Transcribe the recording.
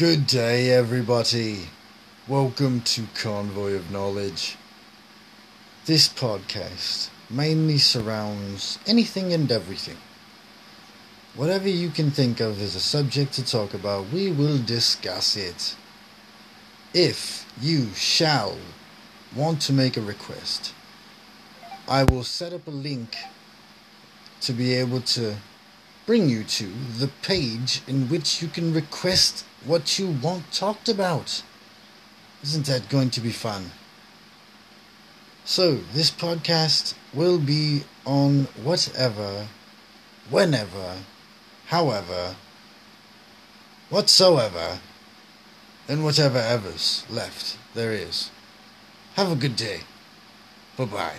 Good day, everybody. Welcome to Convoy of Knowledge. This podcast mainly surrounds anything and everything. Whatever you can think of as a subject to talk about, we will discuss it. If you shall want to make a request, I will set up a link to be able to bring you to the page in which you can request what you want talked about. Isn't that going to be fun? So, this podcast will be on whatever, whenever, however, whatsoever, and whatever ever's left there is. Have a good day. Bye bye.